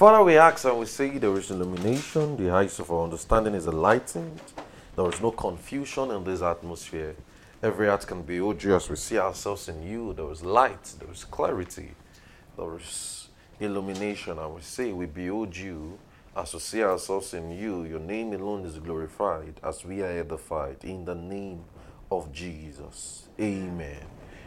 Father, we ask and we say there is illumination, the eyes of our understanding is enlightened, there is no confusion in this atmosphere. Every heart can be as we see ourselves in you. There is light, there is clarity, there is illumination, and we say we behold you as we see ourselves in you. Your name alone is glorified as we are edified in the name of Jesus. Amen.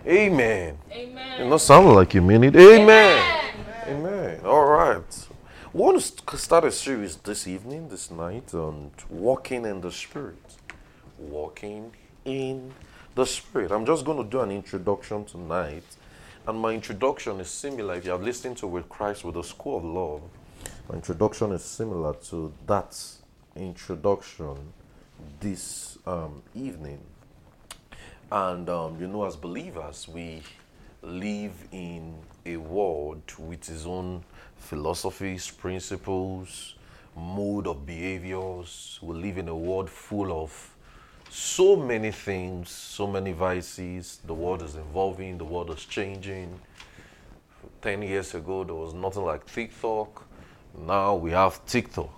Amen. Amen. You know, sound like you mean it. Amen. Amen. All right. We want to start a series this evening, this night, on walking in the Spirit. Walking in the Spirit. I'm just going to do an introduction tonight. And my introduction is similar. If you have listened to With Christ with the School of Love, my introduction is similar to that introduction this um, evening. And um, you know, as believers, we live in a world with its own philosophies, principles, mode of behaviors. We live in a world full of so many things, so many vices. The world is evolving, the world is changing. 10 years ago, there was nothing like TikTok. Now we have TikTok.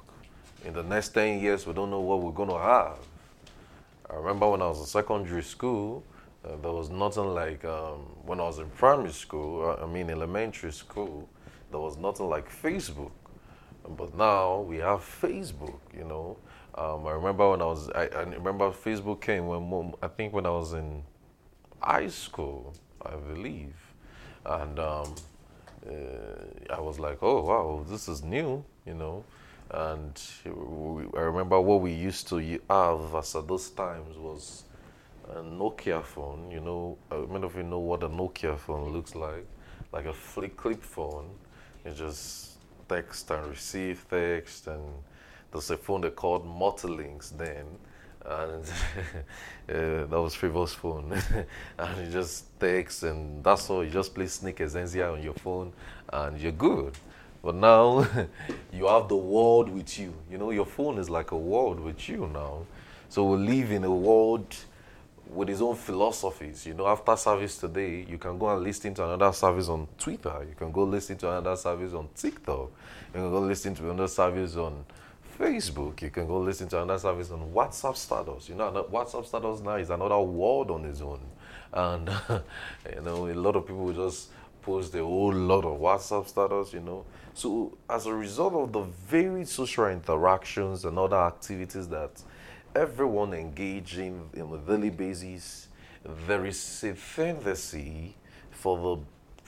In the next 10 years, we don't know what we're going to have. I remember when I was in secondary school, uh, there was nothing like um, when I was in primary school, uh, I mean elementary school, there was nothing like Facebook. But now we have Facebook, you know. Um, I remember when I was, I, I remember Facebook came when, I think when I was in high school, I believe. And um, uh, I was like, oh, wow, this is new, you know. And we, I remember what we used to have as at those times was a Nokia phone. You know, many of you know what a Nokia phone looks like, like a flip clip phone. You just text and receive text, and there's a phone they called Multilinks then, and uh, that was Prevo's phone. and you just text, and that's all. You just play Snake Xenzia on your phone, and you're good. But now you have the world with you. You know, your phone is like a world with you now. So we live in a world with his own philosophies. You know, after service today, you can go and listen to another service on Twitter. You can go listen to another service on TikTok. You can go listen to another service on Facebook. You can go listen to another service on WhatsApp status. You know, WhatsApp status now is another world on its own. And, you know, a lot of people just post a whole lot of WhatsApp status, you know. So, as a result of the varied social interactions and other activities that everyone engaging in a daily basis, there is a tendency for the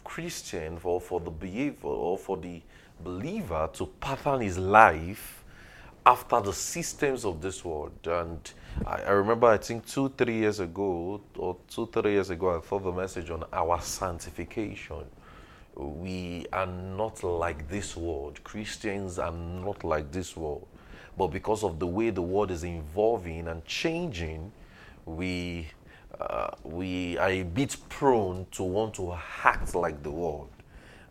Christian, for, for the believer, or for the believer to pattern his life after the systems of this world. And I, I remember, I think two, three years ago, or two, three years ago, I thought the message on our sanctification. We are not like this world. Christians are not like this world. But because of the way the world is evolving and changing, we, uh, we are a bit prone to want to act like the world.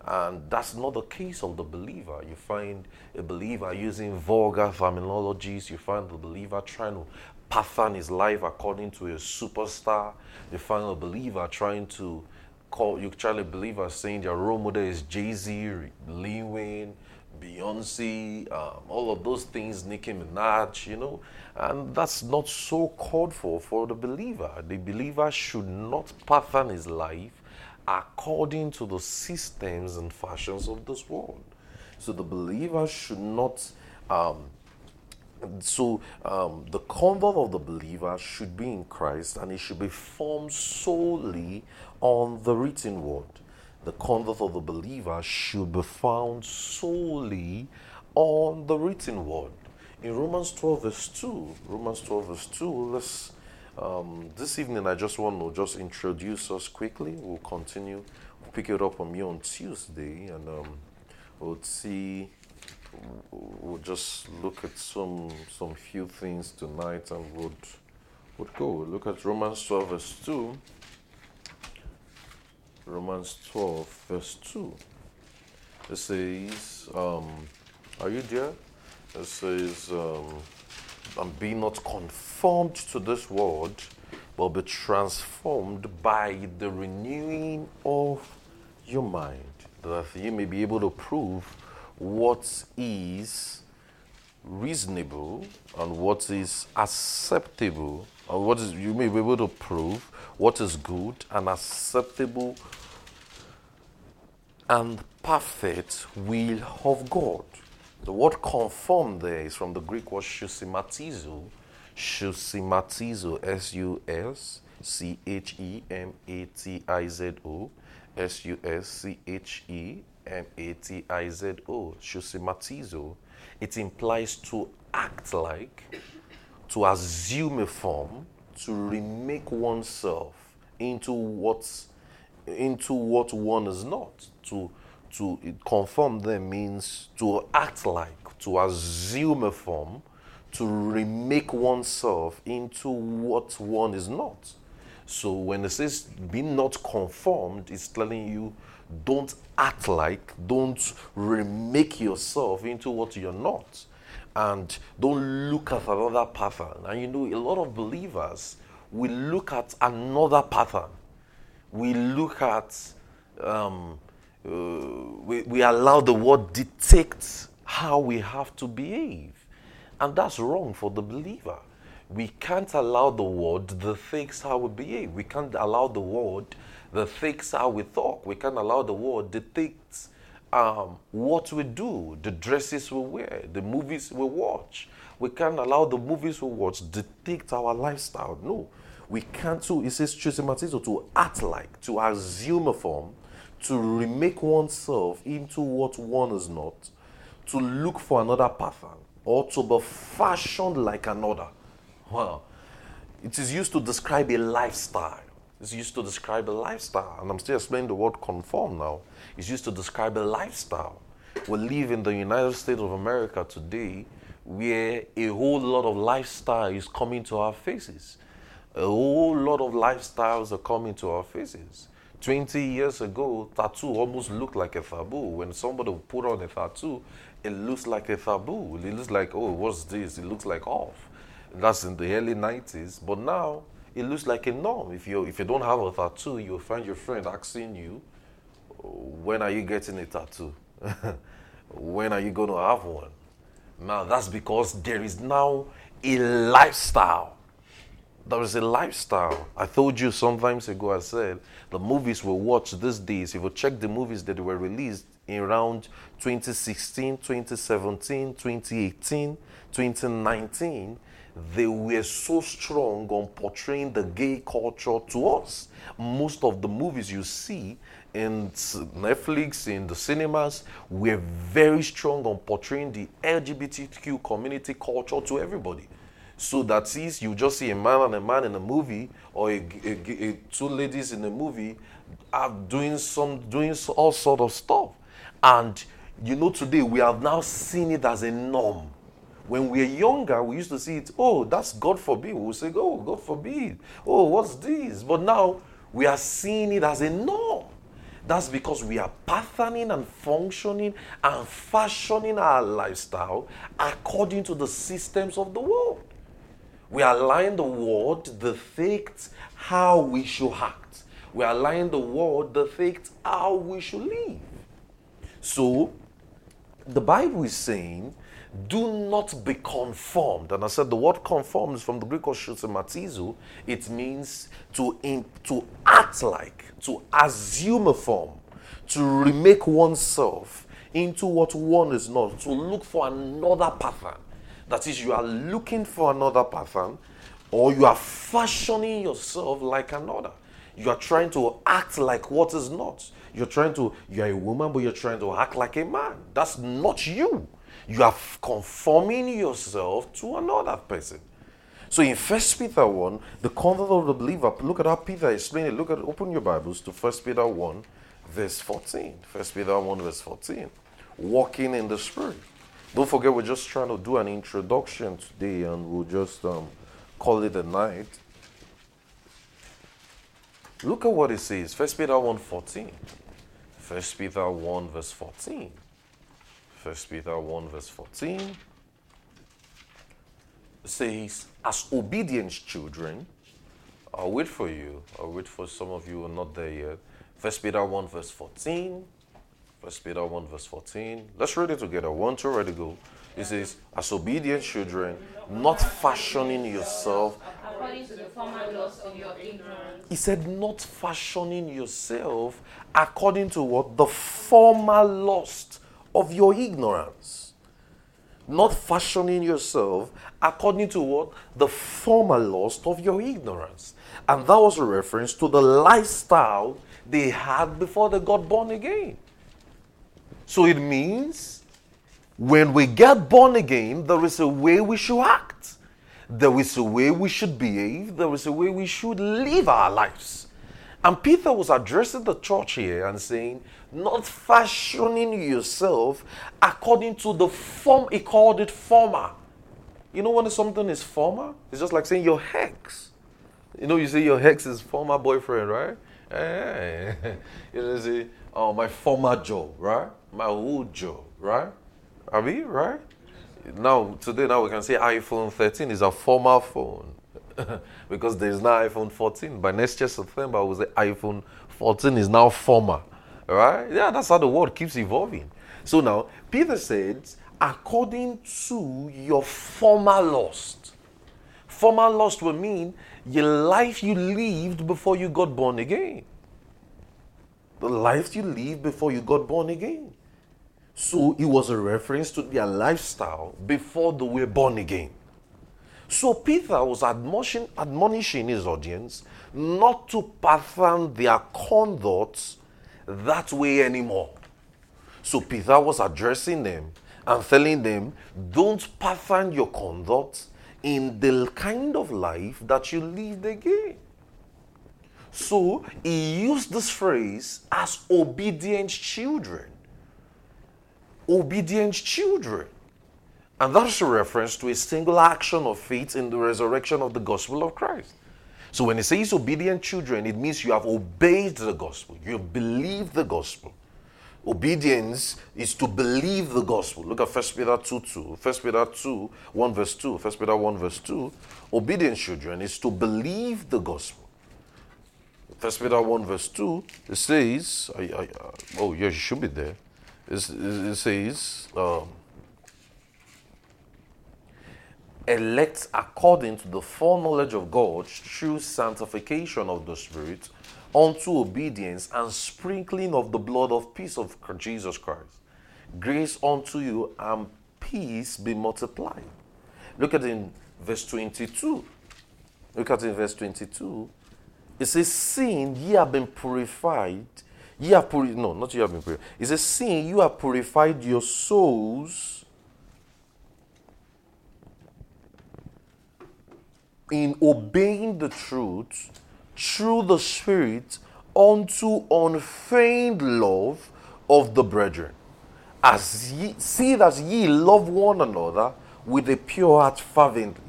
And that's not the case of the believer. You find a believer using vulgar terminologies. You find the believer trying to pattern his life according to a superstar. You find a believer trying to call, you try a believer saying their role model is Jay Z, Lil Wayne, Beyonce, um, all of those things, Nicki Minaj, you know. And that's not so called for for the believer. The believer should not pattern his life according to the systems and fashions of this world. So the believer should not. Um, so um, the conduct of the believer should be in Christ, and it should be formed solely on the written word. The conduct of the believer should be found solely on the written word. In Romans 12, verse 2, Romans 12, verse 2, let's um, this evening, I just want to just introduce us quickly. We'll continue. We'll pick it up on me on Tuesday, and um, we'll see. We'll just look at some some few things tonight, and would would go. We'll look at Romans twelve verse two. Romans twelve verse two. It says, um, "Are you there?" It says. Um, and be not conformed to this world, but be transformed by the renewing of your mind, that you may be able to prove what is reasonable and what is acceptable, and what is you may be able to prove what is good and acceptable and perfect will of God. The word conform there is from the Greek word suschematizo. Suschematizo, S U S C H E M A T I Z O. S U S C H E M A T I Z O. Suschematizo. It implies to act like, to assume a form, to remake oneself into what's into what one is not. To to conform them means to act like, to assume a form, to remake oneself into what one is not. So when it says be not conformed, it's telling you don't act like, don't remake yourself into what you're not. And don't look at another pattern. And you know, a lot of believers will look at another pattern. We look at um, uh, we, we allow the word dictate how we have to behave. And that's wrong for the believer. We can't allow the word the fix how we behave. We can't allow the word the fix how we talk. We can't allow the world dictate um, what we do, the dresses we wear, the movies we watch. We can't allow the movies we watch dictate our lifestyle. No, we can't. So it says, to act like, to assume a form, to remake oneself into what one is not, to look for another pattern, or to be fashioned like another. Well, it is used to describe a lifestyle. It's used to describe a lifestyle. And I'm still explaining the word conform now. It's used to describe a lifestyle. We live in the United States of America today where a whole lot of lifestyle is coming to our faces. A whole lot of lifestyles are coming to our faces. 20 years ago, tattoo almost looked like a taboo. When somebody put on a tattoo, it looks like a taboo. It looks like, oh, what's this? It looks like off. That's in the early 90s. But now, it looks like a norm. If you, if you don't have a tattoo, you'll find your friend asking you, when are you getting a tattoo? when are you going to have one? Now, that's because there is now a lifestyle there is a lifestyle. I told you sometimes ago, I said the movies we watch these days, if you check the movies that were released in around 2016, 2017, 2018, 2019, they were so strong on portraying the gay culture to us. Most of the movies you see in Netflix, in the cinemas, were very strong on portraying the LGBTQ community culture to everybody. So that is, you just see a man and a man in a movie, or a, a, a, two ladies in a movie, are doing some doing all sort of stuff, and you know today we have now seen it as a norm. When we are younger, we used to see it. Oh, that's God forbid. We would say, Oh, God forbid. Oh, what's this? But now we are seeing it as a norm. That's because we are patterning and functioning and fashioning our lifestyle according to the systems of the world. We align the word dictates how we should act. We align the word dictates how we should live. So, the Bible is saying, do not be conformed. And I said the word conform is from the Greek word suschematizo. It means to, in, to act like, to assume a form, to remake oneself into what one is not, to look for another pattern. That is, you are looking for another pattern or you are fashioning yourself like another. You are trying to act like what is not. You're trying to, you're a woman, but you're trying to act like a man. That's not you. You are conforming yourself to another person. So in First Peter 1, the conduct of the believer, look at how Peter explained it. Look at open your Bibles to First Peter 1, verse 14. First Peter 1, verse 14. Walking in the Spirit. Don't forget, we're just trying to do an introduction today and we'll just um, call it a night. Look at what it says. First Peter 1 14. First Peter 1 verse 14. First Peter 1 verse 14 says, As obedient children, I'll wait for you. I'll wait for some of you who are not there yet. First Peter 1 verse 14 First Peter 1 verse 14. Let's read it together. One, two, ready, go. It says, as obedient children, not fashioning yourself according to the former lust of your ignorance. He said, not fashioning yourself according to what? The former lust of your ignorance. Not fashioning yourself according to what? The former lust of your ignorance. And that was a reference to the lifestyle they had before they got born again. So it means when we get born again, there is a way we should act. There is a way we should behave. There is a way we should live our lives. And Peter was addressing the church here and saying, not fashioning yourself according to the form, he called it former. You know when something is former? It's just like saying your hex. You know, you say your hex is former boyfriend, right? Hey. Eh, eh, eh. you know, you say, oh, my former job, right? My old job, right? Are we, right? now today now we can say iPhone 13 is a former phone because there is now iPhone 14. By next year September, we say iPhone 14 is now former, right? Yeah, that's how the world keeps evolving. So now Peter says, according to your former lust. Former lust will mean your life you lived before you got born again. The life you lived before you got born again. So it was a reference to their lifestyle before they were born again. So Peter was admonishing, admonishing his audience not to pattern their conduct that way anymore. So Peter was addressing them and telling them, don't pattern your conduct in the kind of life that you lived again. So he used this phrase as obedient children obedient children. And that's a reference to a single action of faith in the resurrection of the gospel of Christ. So when it says obedient children, it means you have obeyed the gospel, you have believed the gospel. Obedience is to believe the gospel. Look at 1 Peter 2 2. 1 Peter 2, 1 verse 2. 1 Peter 1 verse 2. Obedient children is to believe the gospel. 1 Peter 1 verse 2, it says, I, I, uh, oh, yeah, you should be there it says, um, elect according to the foreknowledge of God through sanctification of the Spirit unto obedience and sprinkling of the blood of peace of Jesus Christ. Grace unto you and peace be multiplied. Look at in verse 22. Look at in verse 22. It says, Seeing ye have been purified Ye have purified, no, not you have been purified. It's a sin, you have purified your souls in obeying the truth through the Spirit unto unfeigned love of the brethren. As ye see that ye love one another with a pure heart fervently.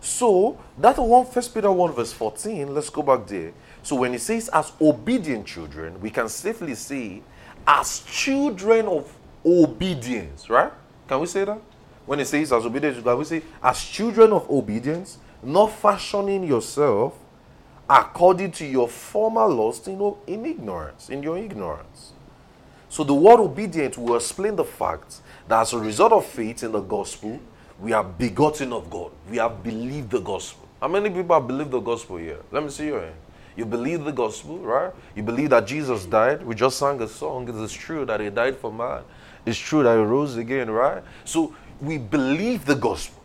So that one first Peter 1 verse 14, let's go back there. So when it says as obedient children, we can safely say as children of obedience, right? Can we say that? When it says as obedient, can we say as children of obedience, not fashioning yourself according to your former lust in, in ignorance, in your ignorance. So the word obedient will explain the fact that as a result of faith in the gospel, we are begotten of God. We have believed the gospel. How many people have believed the gospel here? Let me see your hand. You believe the gospel, right? You believe that Jesus died. We just sang a song. It is true that he died for man. It's true that he rose again, right? So we believe the gospel.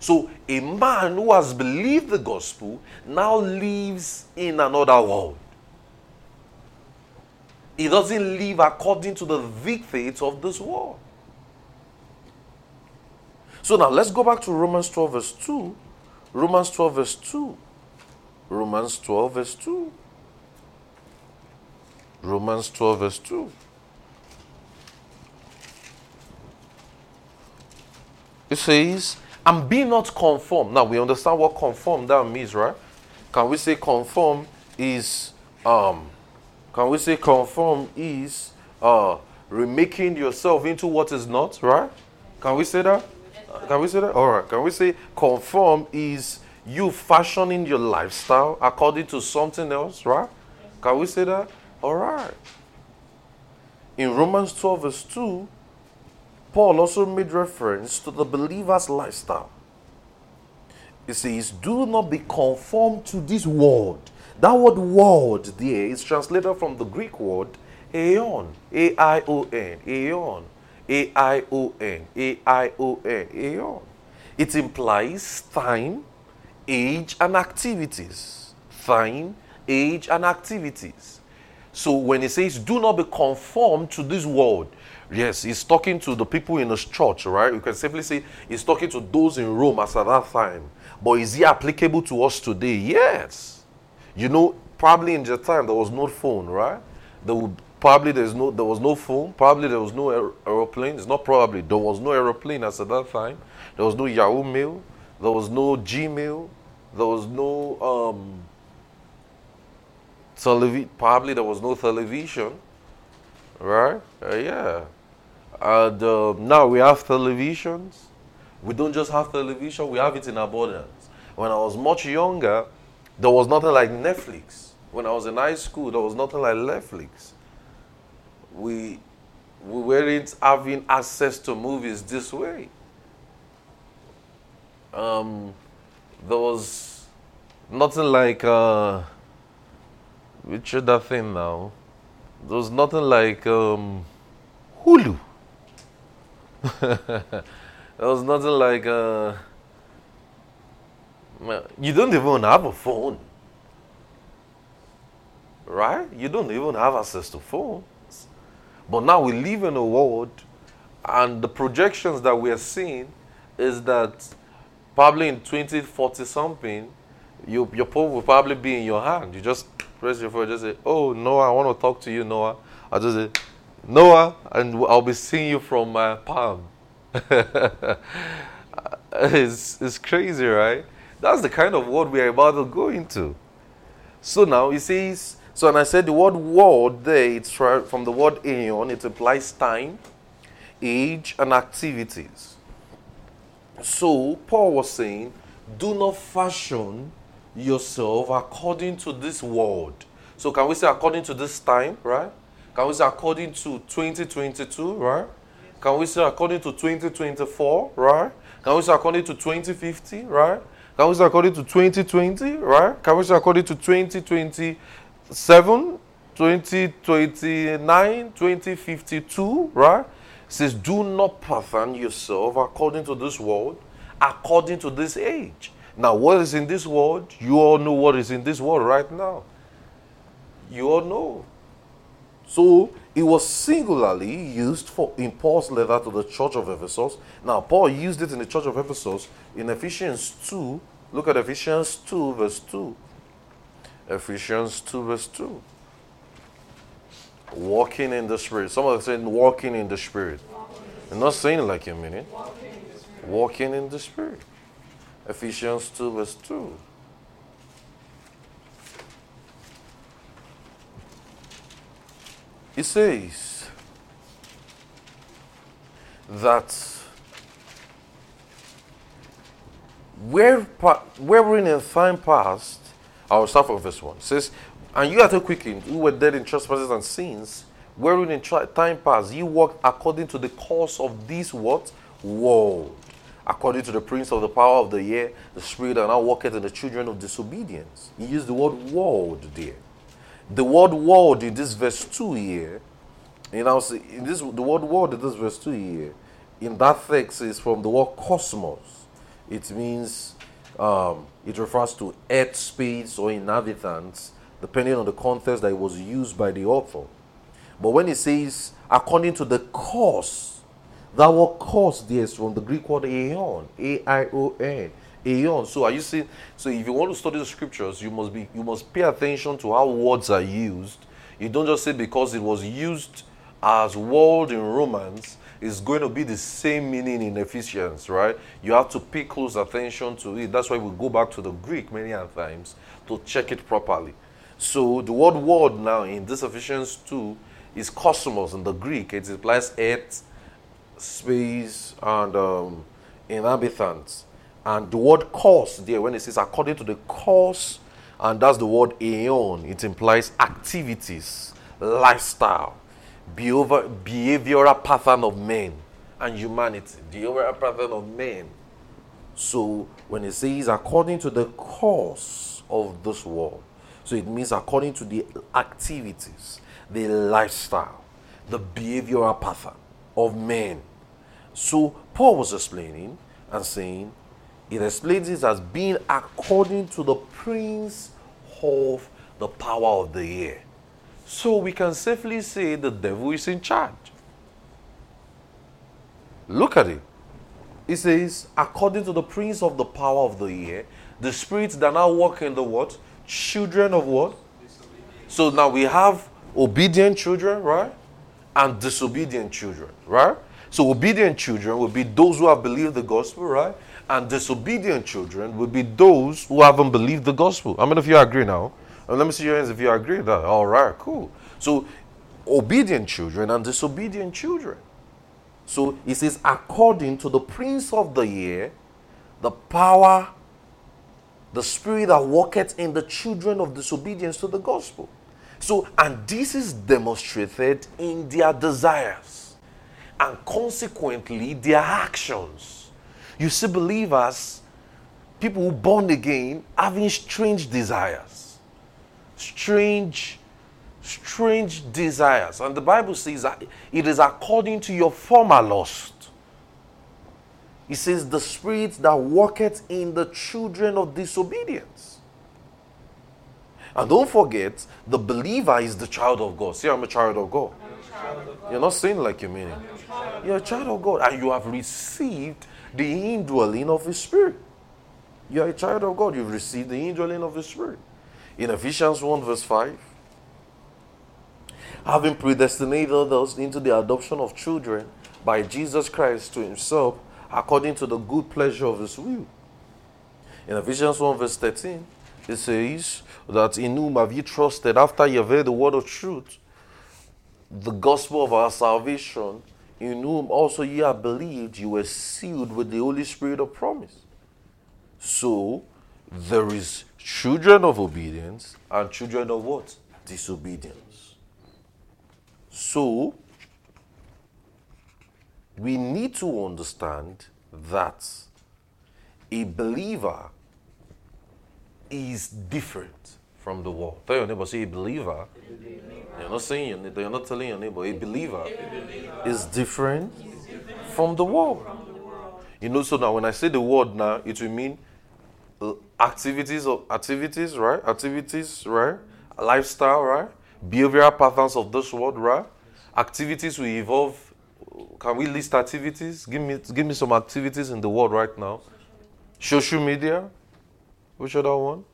So a man who has believed the gospel now lives in another world. He doesn't live according to the dictates of this world. So now let's go back to Romans 12, verse 2. Romans 12, verse 2. Romans 12, verse 2. Romans 12, verse 2. It says, and be not conformed. Now we understand what conform that means, right? Can we say conform is um can we say conform is uh remaking yourself into what is not, right? Can we say that? Can we say that? All right. Can we say conform is you fashioning your lifestyle according to something else, right? Can we say that? All right. in Romans 12, verse 2, Paul also made reference to the believer's lifestyle. He says, Do not be conformed to this world. That word world there is translated from the Greek word aeon. A I O N. Aeon. A I O N. A I O N. Aeon. It implies time, age, and activities. Time, age, and activities. So when he says, do not be conformed to this world, yes, he's talking to the people in his church, right? You can simply say he's talking to those in Rome as at that time. But is he applicable to us today? Yes. You know, probably in the time there was no phone, right? There would probably there's no there was no phone. Probably there was no aer- aeroplane. It's not probably there was no aeroplane as at that time. There was no Yahoo Mail. There was no Gmail. There was no um, television. Probably there was no television, right? Uh, yeah. And uh, now we have televisions. We don't just have television, we have it in abundance. When I was much younger, there was nothing like Netflix. When I was in high school, there was nothing like Netflix. We, we weren't having access to movies this way. Um, there was nothing like, uh, which other thing now? There was nothing like um, Hulu. There was nothing like, uh, you don't even have a phone. Right? You don't even have access to phones. But now we live in a world, and the projections that we are seeing is that probably in 2040 something, you, your phone will probably be in your hand. You just press your phone, just say, Oh, Noah, I want to talk to you, Noah. I just say, Noah, and I'll be seeing you from my palm. it's, it's crazy, right? That's the kind of world we are about to go into. So now it says, so and I said the word world there, it's from the word aeon, it implies time, age, and activities. So Paul was saying, do not fashion yourself according to this world. So can we say according to this time, right? Can we say according to 2022, right? Can we say according to 2024, right? Can we say according to 2050, right? Can we say according to 2020, right? Can we say according to 2027, 2029, 2052, right? It says, do not pattern yourself according to this world, according to this age. Now, what is in this world? You all know what is in this world right now. You all know. So it was singularly used for in Paul's letter to the church of Ephesus. Now Paul used it in the church of Ephesus in Ephesians 2. Look at Ephesians 2, verse 2. Ephesians 2, verse 2. Walking in the Spirit. Some are saying walking in the Spirit. I'm not saying like you mean it. Walking in the Spirit. Ephesians 2, verse 2. It says that where, pa- wherein in time past, I'll start from verse 1. It says, And you are too quickened, who were dead in trespasses and sins, wherein in tri- time past you walked according to the course of this what? World. According to the prince of the power of the air, the spirit that now walketh in the children of disobedience. He used the word world there. The word world in this verse 2 here, you know, in this the word world in this verse 2 here, in that text is from the word cosmos. It means um, it refers to earth, space, or inhabitants, depending on the context that it was used by the author. But when it says according to the course, that word course there is from the Greek word aeon, A I O N, aeon. So are you seeing? So if you want to study the scriptures, you must be you must pay attention to how words are used. You don't just say because it was used as world in Romans, it's going to be the same meaning in Ephesians, right? You have to pay close attention to it. That's why we go back to the Greek many times to check it properly. So the word word now in this Ephesians 2 is cosmos in the Greek. It implies earth, space, and um, inhabitants. And the word course there, when it says according to the course, and that's the word aeon, it implies activities, lifestyle. behavioral pattern of men and humanity, the behavioral pattern of men. So when it says according to the course of this world, so it means according to the activities, the lifestyle, the behavioral pattern of men. So Paul was explaining and saying, it explains it as being according to the prince of the power of the air. So we can safely say the devil is in charge. Look at it. It says, according to the prince of the power of the air, the spirits that now work in the what? Children of what? So now we have obedient children, right? And disobedient children, right? So obedient children will be those who have believed the gospel, right? And disobedient children will be those who haven't believed the gospel. How many of you agree now? And let me see your hands if you agree with that. All right, cool. So obedient children and disobedient children. So it says, according to the prince of the air, the power, the spirit that worketh in the children of disobedience to the gospel. So, and this is demonstrated in their desires and consequently their actions. You see, believers, people who born again, having strange desires, strange strange desires. And the Bible says that it is according to your former lust. It says, the spirit that worketh in the children of disobedience. And don't forget, the believer is the child of God. See, I'm a child of God. Child of God. You're not saying like you mean it. You're a child of God. And you have received the indwelling of His Spirit. You are a child of God. You've received the indwelling of His Spirit. In Ephesians 1, verse 5, having predestinated us into the adoption of children by Jesus Christ to himself according to the good pleasure of his will. In Ephesians 1 verse 13, it says that in whom have you trusted after you have heard the word of truth, the gospel of our salvation, in whom also ye have believed, you were sealed with the Holy Spirit of promise. So there is children of obedience and children of what? Disobedience. So, we need to understand that a believer is different from the world. Tell your neighbor, say a believer. Believer. You're not saying your neighbor, you're not telling your neighbor, a believer, a believer. is different, different from, the world. from the world. You know, so now when I say the word now, it will mean uh, activities of activities, right? Activities, right? Lifestyle, right? behavioral patterns of this world, right? Activities will evolve. Can we list activities? Give me, give me some activities in the world right now. Social media. Which other one?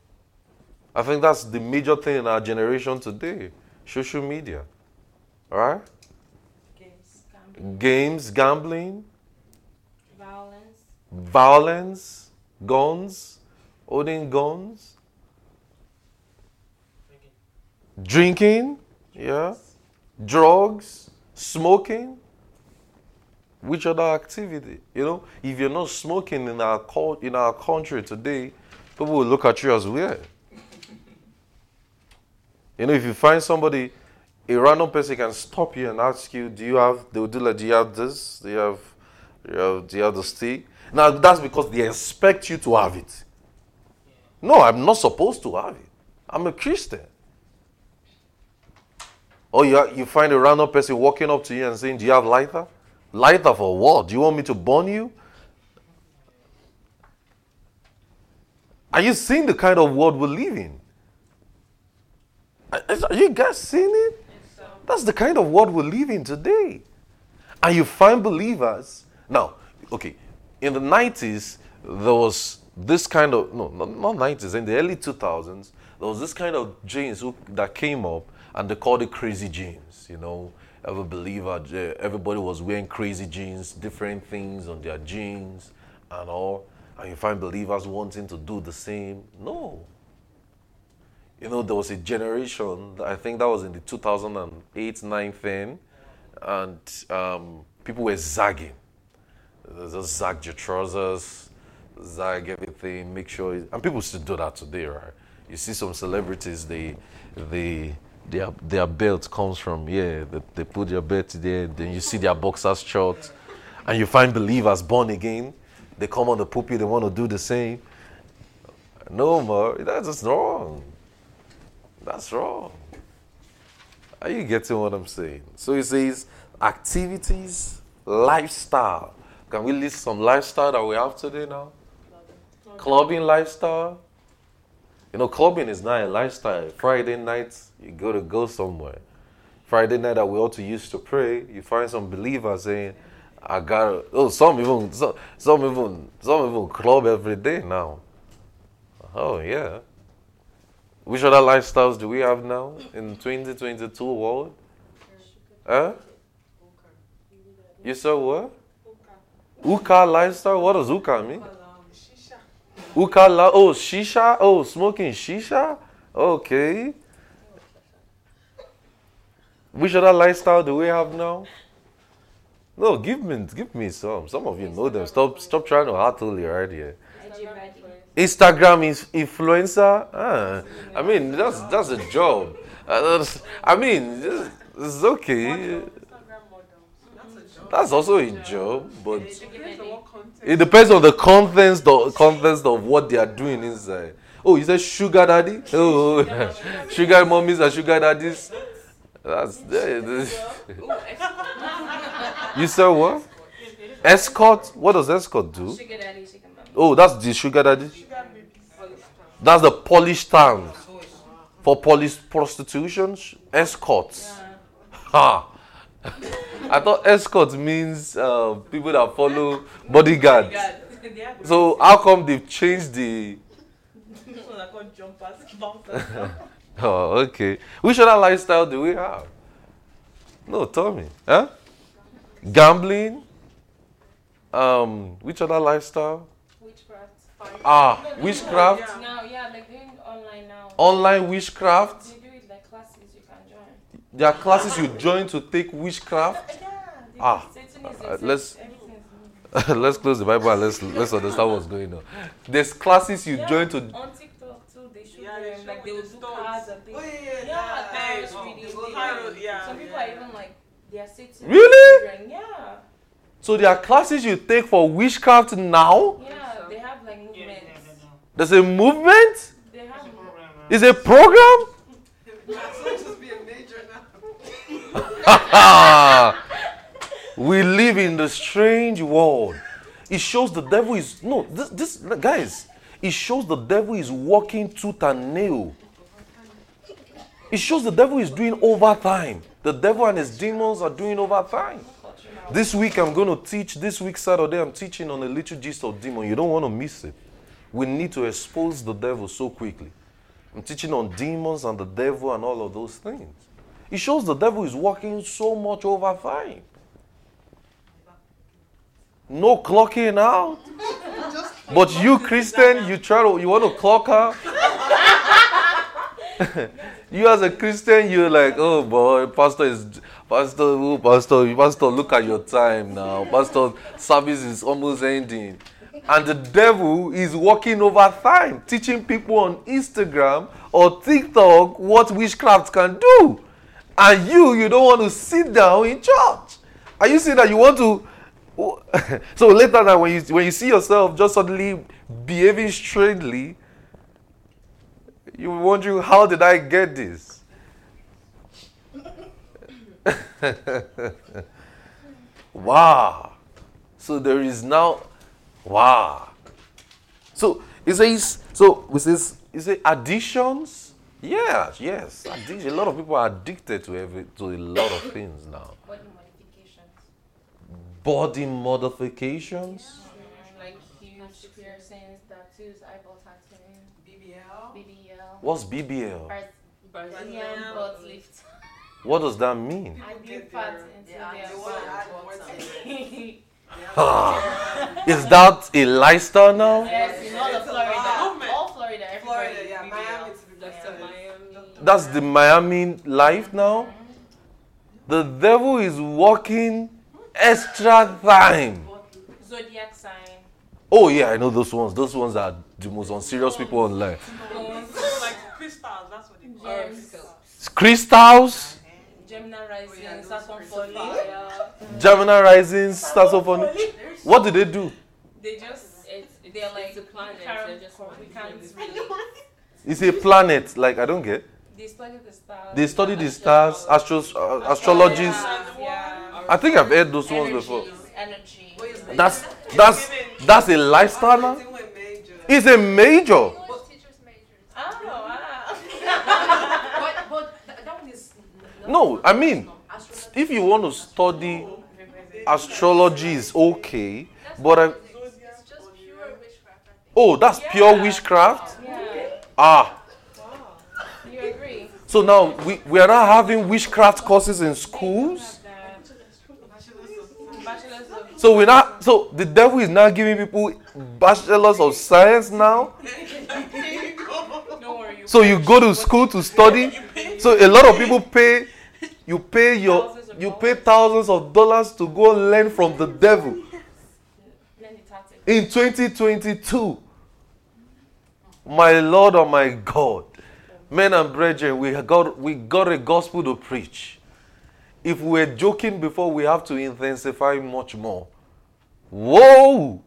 I think that's the major thing in our generation today. Social media. All right? Games, gambling. Games, gambling. Violence. Violence. Guns. Holding guns drinking, yeah, drugs, smoking. Which other activity? You know, if you're not smoking in our in our country today, people will look at you as weird. You know, if you find somebody, a random person can stop you and ask you, "Do you have?" They will do like, "Do you have this? Do you have? Do you have, do you have the stick?" Now that's because they expect you to have it. No, I'm not supposed to have it. I'm a Christian. Or you, you find a random person walking up to you and saying, Do you have lighter? Lighter for what? Do you want me to burn you? Are you seeing the kind of world we live in? Uh, Are you guys seeing it? That's the kind of world we live in today. And you find believers. Now, okay, in the 90s, there was this kind of, no, not 90s, in the early 2000s, there was this kind of genes that came up and they called it crazy jeans. You know, every believer, uh, everybody was wearing crazy jeans, different things on their jeans and all. And you find believers wanting to do the same. No. You know, there was a generation, I think that was in the 2008 9 thing, and um, people were zagging. They just zag your trousers, zag everything, make sure. and people still do that today, right? You see some celebrities, they, they, their their belt comes from. Yeah, they, they put their belt there. Then you see their boxers short, and you find believers born again. They come on the pulpit. They want to do the same. No more. That's just wrong. That's wrong. Are you getting what I'm saying? So he says activities, lifestyle. Can we list some lifestyle that we have today now? Clubbing lifestyle. You know, clubbing is not a lifestyle. Friday night, you go to go somewhere. Friday night that we ought to use to pray, you find some believers saying, I gotta oh some even some, some even some even club every day now. Oh yeah. Which other lifestyles do we have now in 2022 world? Huh? You said what? Hookah lifestyle? What does Hookah mean? Uka la- oh shisha? Oh smoking shisha? Okay. Which other lifestyle do we have now? No, give me give me some. Some of you know them. Stop stop trying to hustle your idea. Instagram is influencer. Ah, I mean that's that's a job. Uh, that's- I mean it's, it's okay. That's also a job, but it depends on the contents, the contents of what they are doing inside. Oh, is that sugar daddy? Oh, sugar mummies and sugar daddies. That's you said what? Escort? What does escort do? Sugar daddy, sugar mommy. Oh, that's the sugar daddy. That's the Polish term for police prostitution. Escorts. Ha. I thought escort means uh, people that follow bodyguards. So how come they've changed the? Oh, okay. Which other lifestyle do we have? No, tell me. Huh? Gambling. Um, which other lifestyle? Witchcraft. Ah, witchcraft. Now, yeah, like doing online now. Online witchcraft. They do it like classes you can join. There are classes you join to take witchcraft. Ah, Satan is uh, let's- let's close the Bible and let's let's understand what's going on. There's classes you Yeah, join to. On TikTok too, they show Yeah, them like they will do cards and things. Oh, yeah, yeah, Yeah, yeah. Reading. the they tarot, do. yeah, Some people are even like they are Satan. Really? children. Yeah, So there are classes you take for witchcraft now. yeah, they have like Yeah, yeah, yeah. There's a movement. They have. A program. That's not just be a major now. we live in the strange world. It shows the devil is no this, this guys. It shows the devil is working tooth and nail. It shows the devil is doing overtime. The devil and his demons are doing overtime. This week I'm going to teach. This week Saturday I'm teaching on a little gist of demon. You don't want to miss it. We need to expose the devil so quickly. I'm teaching on demons and the devil and all of those things. It shows the devil is working so much over overtime. No clocking out. But you Christian, you try to you want to clock out. you as a Christian, you're like, oh boy, pastor is pastor, oh, pastor, pastor, look at your time now. Pastor, service is almost ending. And the devil is walking over time, teaching people on Instagram or TikTok what witchcraft can do. And you, you don't want to sit down in church. Are you saying that you want to? so later now, when you when you see yourself just suddenly behaving strangely, you wondering how did I get this? wow. So there is now, wow. So it says, so it says, it additions. Yeah, yes, addiction. A lot of people are addicted to every to a lot of things now. Body modifications. Body modifications. Mm, What's BBL? Brazilian Brazilian butt lift. What does that mean? I do get fat into yeah, their they want to add more to it. Is that a lifestyle now? Yes, in all of Florida. All Florida, everybody. Florida, yeah, Miami to be That's Miami. Miami. That's the Miami life now. Mm-hmm. The devil is working extra time. Zodiac sign. Oh yeah, I know those ones. Those ones are the most unserious people online. Stones, like crystals, that's what they call it. gems. Crystals, Gemini Oh, rising, yeah, Saturn falling. fire. Gemini rising, stars of on. There's What do they do? They just It's, they're like it's a planet. we can't, They're just we can't really. It's a planet. Like I don't get. They study the stars. They study the stars, astros, uh, astrologies. Yeah, yeah. I think I've heard those ones before. Energy. What is that? That's that's that's a lifestyle now. It's a major. teachers majors. Oh wow. but but th- that one is. n- No, I mean, if you want to study astrology, is okay. But I, It's just pure witchcraft, I think. oh, that's pure witchcraft. Yeah. Ah, You agree? so now we we are not having witchcraft courses in schools. So we not so the devil is now giving people bachelors of science now. don't worry. You So you go to school to study. So a lot of people pay. You pay your Thousands of you pay thousands of dollars to go learn from the devil learn the tactics. in 2022. My Lord or my God, men and brethren, we got we got a gospel to preach. If we were joking before, we have to intensify much more. Whoa!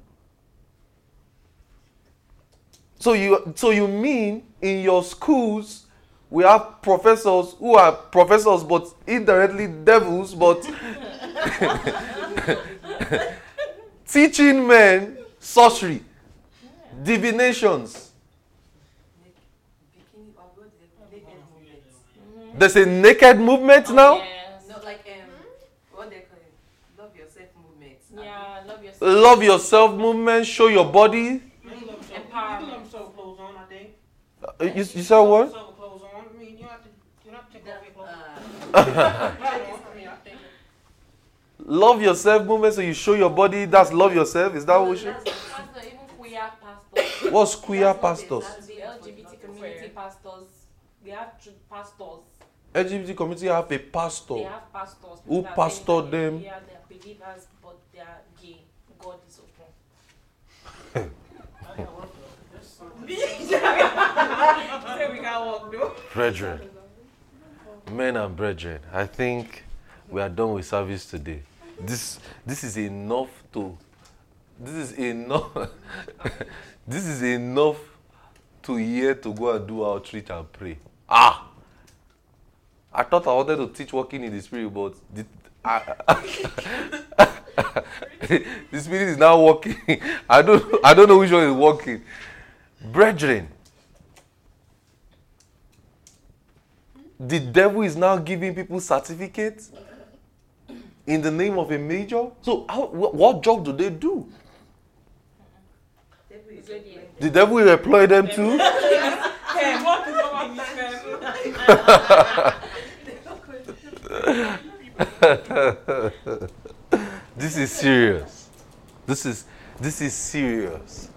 So you so you mean in your schools we have professors who are professors but indirectly devils but teaching men sorcery, divinations. Bikini, or what is it? Naked movements. There's a naked movement now. Yes. Not like um, what they call it? Love yourself movements. Yeah, love yourself. Love yourself movement, show your body. Empowerment. sew clothes on, I think. Uh, You, you said what? Love yourself movement, so you show your body. That's love yourself. Is that what? Pastor, even queer pastors. What's queer pastors? The LGBT community pastors. They have pastors. LGBT community have a pastor. They have pastors. Who pastor they- them? Yeah, they're believers, but they're gay. God is open. Say we got walk through. Brethren, men and brethren, I think we are done with service today. This this is enough to this is enough this is enough to hear to go and do outreach and pray. Ah I thought I wanted to teach walking in the spirit, but the, I, the spirit is now walking. I don't I don't know which one is walking. Brethren, the devil is now giving people certificates in the name of a major. So, how, wh- what job do they do? The devil will employ them too. Hey, walk is about this family. this is serious. This is this is serious.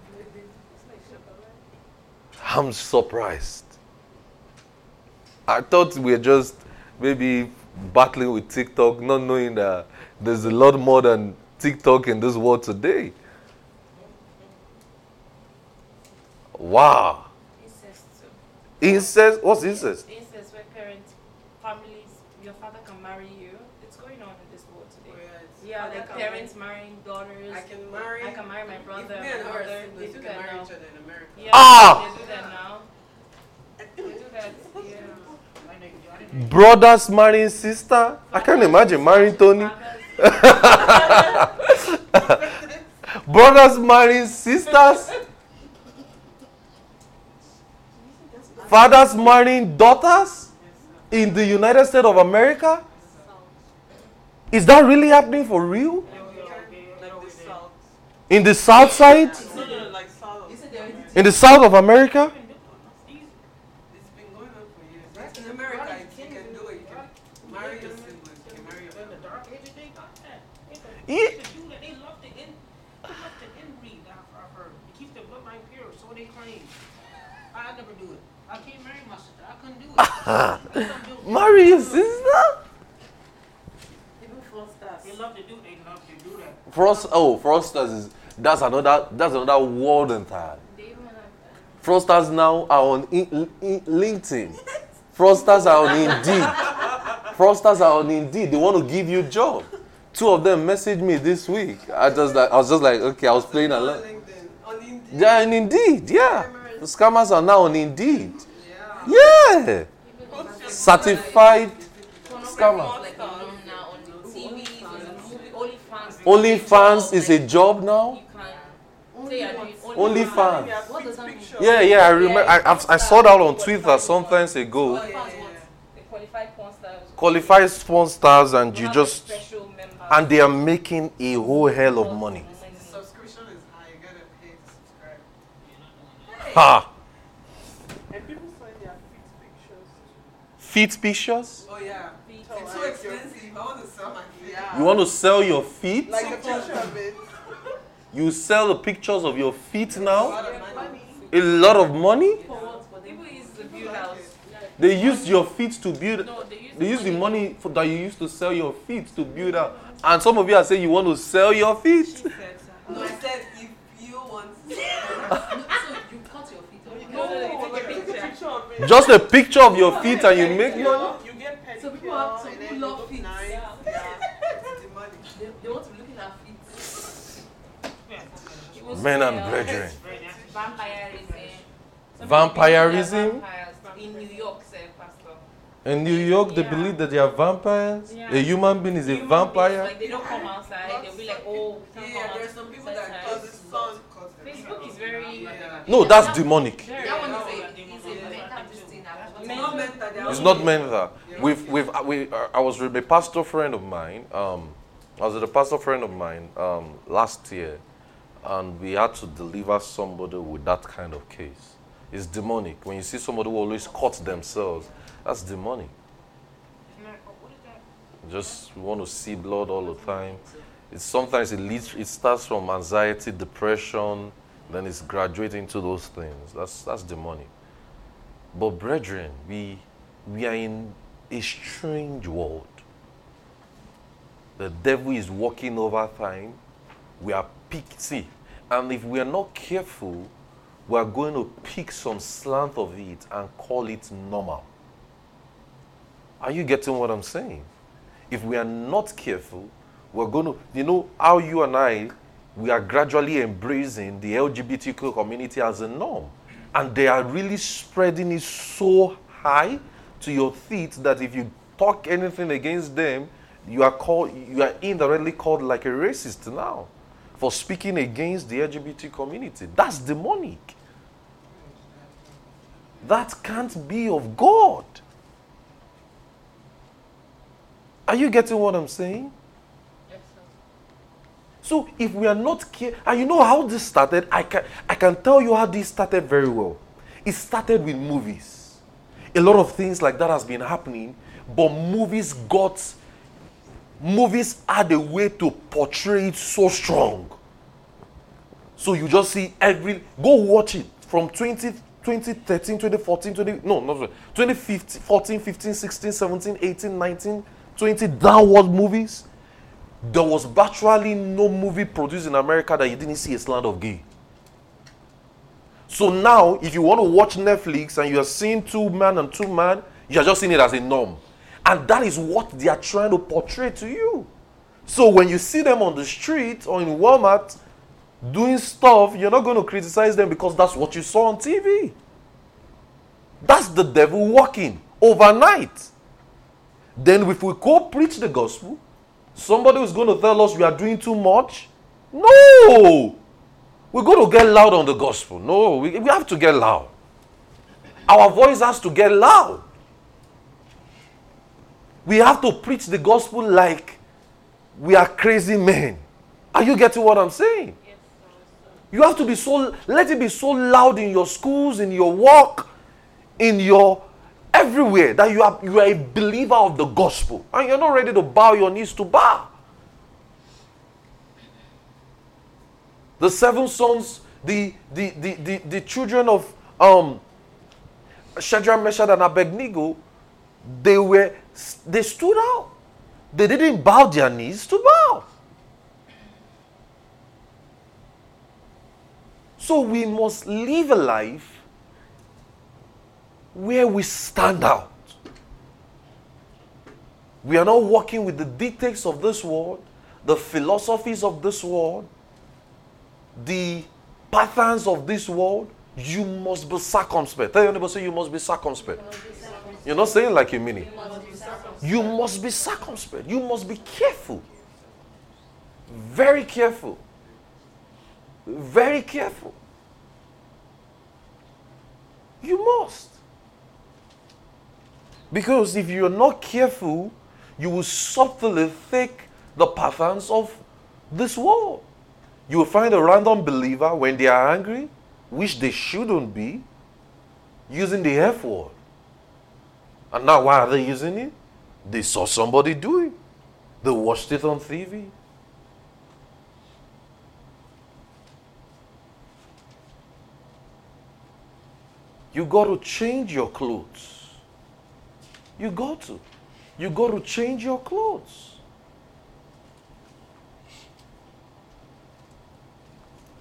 I'm surprised. I thought we were just maybe battling with TikTok, not knowing that there's a lot more than TikTok in this world today. Wow. Incest too. Incest? What's incest? Incest where parents, families, your father can marry you. It's going on in this world today. Yeah, Father like can parents marrying daughters. I can marry. I can marry my brother, me and her are. They do can that marry now. each other in America. Yeah, Ah! they do that now. They do that. Yeah. Brothers marrying sister? I can't imagine marrying Tony. Brothers marrying sisters? Fathers marrying daughters? In the United States of America? Is that really happening for real? Like the south. In the south side? No, no, like Solomon. you said they already In the south of America? It's been going on for years. In America, if you can do it, you can marry your siblings, you can marry your In the dark ages, they got that. They got- Yeah. they used to do that. They love to in, they love to inbreed. I've, I've heard. It keeps their bloodline pure, so they claim. I, I never do it. I can't marry my sister. I couldn't do it. Couldn't do. Marry your sister? even fraudsters. They love to do. They love to do that. Frost oh, Frosters is that's another that's another world entirely. they even have. Frosters now are on in, in, LinkedIn. Fraudsters are on Indeed. Fraudsters are on Indeed. They want to give you job. Two of them messaged me this week. I just like I was just like, okay, I was playing On along. On Indeed. Yeah, and Indeed, yeah. The scammers are now on Indeed. Yeah. Yeah. Certified scammer. Like you know now on the TV, there's a movie, OnlyFans. OnlyFans is a job now. You can say you're doing OnlyFans. Yeah, What does that mean? picture. Yeah, yeah, I remember. I, I've- saw that on Twitter sometimes ago. Yeah, OnlyFans yeah, what? They qualify porn stars. Qualifies porn stars, and you just special members. And they are making a whole hell of money. Subscription is high. You gotta pay to subscribe. Ha! And people send their feet pictures. Feet pictures. Oh yeah. Oh, It's I too like expensive. I want to sell my feet. Yeah. You want to sell your feet? Like a picture of it. You sell the pictures of your feet now? lot of money. A lot of money? For what? People use the. They use your feet to build. No, they use They use the money for, that you used to sell your feet to build up. And some of you are saying you want to sell your feet. No, I said if you want. So you cut your feet off. No, no, no, you take a a picture. picture of it. Just a picture of your feet and you make money. You get pedicure So people have- some people love feet. nice. Yeah. It's the money. They, they want to be looking at feet. Men and real. brethren. Vampirism. Some Vampirism? people believe they are vampires In New York, say, Pastor. In New York, they Yeah. believe that they are vampires. Yeah. A human being is a Human beings, vampire. Like they don't come outside. They'll be like, oh, Yeah, can't yeah, there's some people that cause the sun. Facebook is very. Yeah. No, that's demonic. very That one is a, is a mental. It's not meant that they are It's not meant that. We've, we've, uh, we, uh, I was with a pastor friend of mine. Um, I was with a pastor friend of mine um, last year, and we had to deliver somebody with that kind of case. It's demonic. When you see somebody who always cuts themselves, that's demonic. Just want to see blood all the time. It's sometimes it leads. It starts from anxiety, depression, then it's graduating to those things. That's that's demonic. But brethren, we we are in a strange world. The devil is walking over time. We are picked. See, and if we are not careful, we are going to pick some slant of it and call it normal. Are you getting what I'm saying? If we are not careful, we're going to, you know, how you and I, we are gradually embracing the LGBTQ community as a norm. And they are really spreading it so high to your feet that if you talk anything against them, you are called, you are indirectly called like a racist now for speaking against the LGBT community. That's demonic. That can't be of God. Are you getting what I'm saying? Yes, sir. So if we are not care, and you know how this started, I can I can tell you how this started very well. It started with movies. A lot of things like that has been happening, but movies got movies had a way to portray it so strong. So you just see every go watch it from 20, 2013, 2014, 20, no, not 2015, 14, 15, 16, 17, 18, 19, 20 downward movies there was virtually no movie produced in America that you didn't see a slant of gay. So now, if you want to watch Netflix and you are seeing two man and two man, you are just seeing it as a norm. And that is what they are trying to portray to you. So when you see them on the street or in Walmart doing stuff, you're not going to criticize them because that's what you saw on TV. That's the devil working overnight. Then, if we go preach the gospel, somebody is going to tell us we are doing too much. No! We're going to get loud on the gospel. No, we, we have to get loud. Our voice has to get loud. We have to preach the gospel like we are crazy men. Are you getting what I'm saying? Yes. You have to be so, let it be so loud in your schools, in your work, in your everywhere that you are, you are a believer of the gospel and you're not ready to bow your knees to Baal. The seven sons, the, the, the, the, the children of um, Shadrach, Meshach, and Abednego, they were, they stood out. They didn't Baal their knees to bow. So we must live a life where we stand out. We are not working with the dictates of this world, the philosophies of this world, the patterns of this world. You must be circumspect. Tell your neighbor, say you must be circumspect. You're not saying like you mean it. You must be circumspect. You must be careful. Very careful. Very careful. You must. Because if you're not careful, you will subtly take the patterns of this world. You will find a random believer when they are angry, which they shouldn't be, using the F word. And now, why are they using it? They saw somebody do it, they watched it on TV. You got to change your clothes. You go to. You go to change your clothes.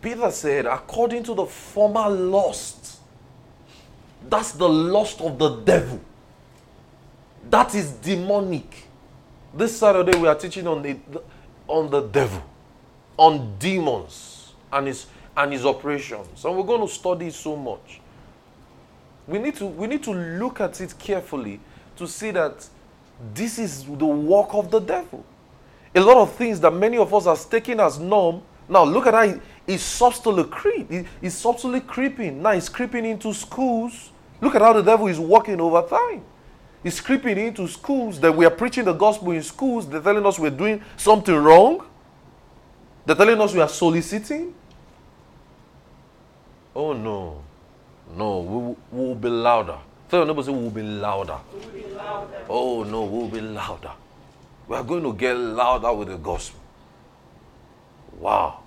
Peter said, according to the former lust, that's the lust of the devil. That is demonic. This Saturday we are teaching on the on the devil, on demons and his and his operations. And we're going to study so much. We need to we need to look at it carefully to see that this is the work of the devil. A lot of things that many of us are taking as norm. Now look at how he's subtly creep. He's subtly creeping. Now he's creeping into schools. Look at how the devil is working over time. He's creeping into schools that we are preaching the gospel in schools. They're telling us we're doing something wrong. They're telling us we are soliciting. Oh no. No, we will be louder. Tell your neighbor, say, we'll be louder. We'll be louder. Oh, no, we'll be louder. We are going to get louder with the gospel. Wow.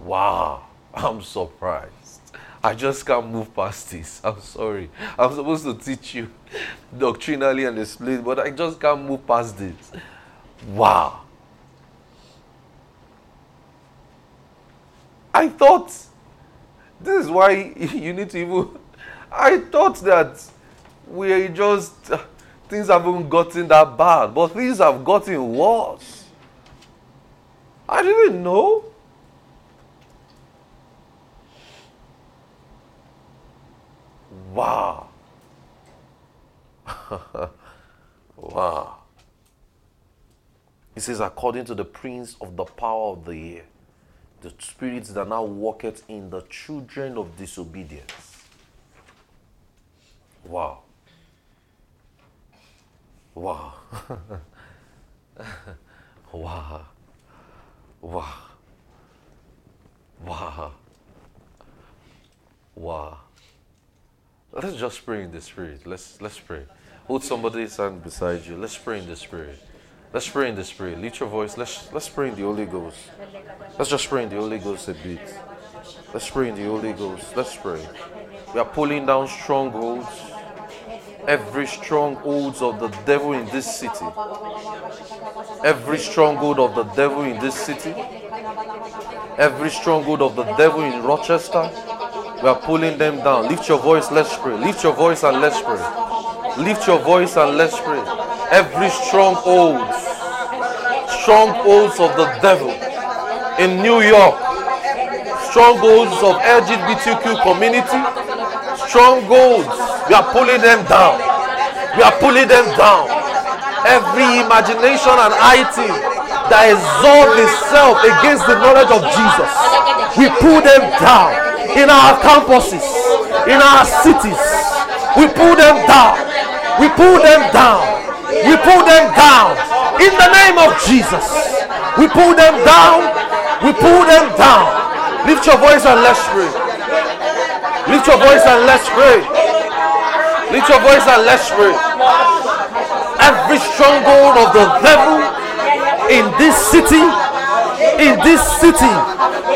Wow. I'm surprised. I just can't move past this. I'm sorry. I'm supposed to teach you doctrinally and explain, but I just can't move past this. Wow. I thought this is why you need to even. I thought that we just. Things haven't gotten that bad, but things have gotten worse. I didn't know. Wow. wow. He says, according to the prince of the power of the air the spirits that now worketh in the children of disobedience. Wow. Wow. wow. Wow. Wow. Wow. Let's just pray in the spirit. Let's let's pray. Hold somebody's hand beside you. Let's pray in the spirit. Let's pray in the spirit. Lift your voice. Let's let's pray in the Holy Ghost. Let's just pray in the Holy Ghost a bit. Let's pray in the Holy Ghost. Let's pray. We are pulling down strongholds. Every strongholds of the devil in this city. Every stronghold of the devil in this city. Every stronghold of the devil in Rochester. We are pulling them down. Lift your voice, let's pray. Lift your voice and let's pray. Lift your voice and let's pray. Every stronghold, strongholds of the devil in New York, strongholds of LGBTQ community, strongholds. We are pulling them down. We are pulling them down. Every imagination and item that exalts itself against the knowledge of Jesus, we pull them down in our campuses, in our cities. We pull them down. We pull them down. We pull them down. In the name of Jesus. We pull them down. We pull them down. Lift your voice and let's pray. Lift your voice and let's pray. Lift your voice and let's pray. Every stronghold of the devil in this city, in this city,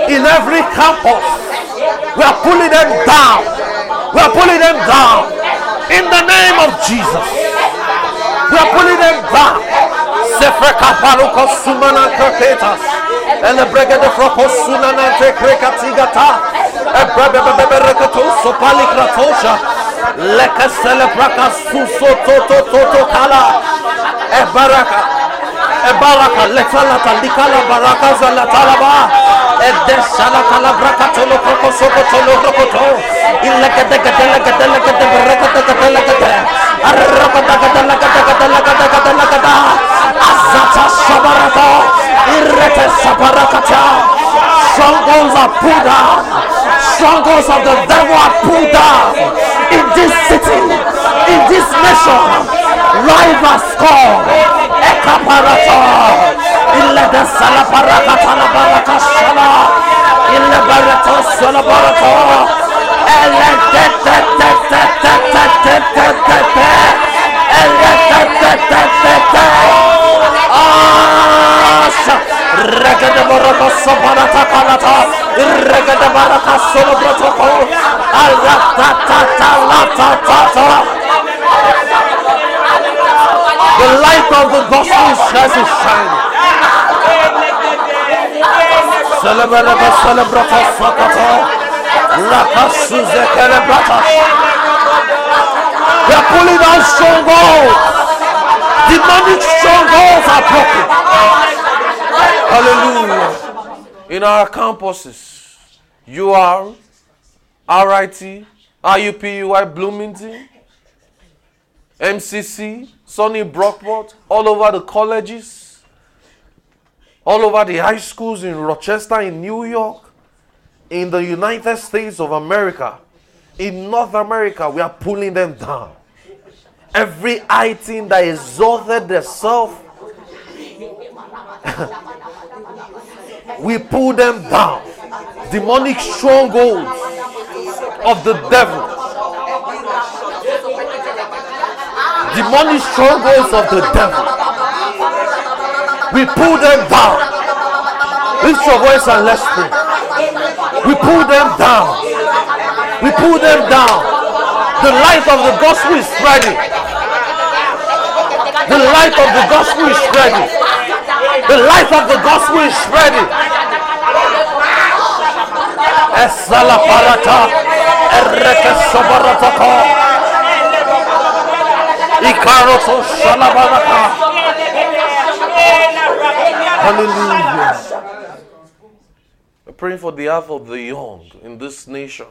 in every campus, we are pulling them down. We are pulling them down. In the name of Jesus. We are pulling them down. Sumana praka suso toto toto kala. Ebaraka. Ebaraka. Letalata. Likala baraka zalatalaba. Edeshala kalabraka tolo kroko soko tolo rokoto. Ilekete kete lekete lekete berekete kete lekete. Arrakata kete lekete kete lekete kete lekete. Azata shabarata. Irete shabarakata. Strongholds are pulled down. Strongholds of the devil are pulled down. In this city. In this nation. Rivals call. Ekaparata. Te te te te te te te te te te. Te te te te. Irregatabara solo protocol. The light of the gospel has shined. Celebrata celebrata sakata. Rakasu zekelebrata. They are pulling down strongholds. Demonic strongholds are broken. Hallelujah. In our campuses, UR, RIT, IUPUI, Bloomington, MCC, SUNY Brockport, all over the colleges, all over the high schools in Rochester, in New York, in the United States of America, in North America, we are pulling them down. Every item that exalted themselves, we pull them down. Demonic strongholds of the devil. Demonic strongholds of the devil. We pull them down. Lift your voice and let's pray. We pull them down. We pull them down. The light of the gospel is spreading. The light of the gospel is spreading. The light of the gospel is spreading. Hallelujah. We're praying for the health of the young in this nation.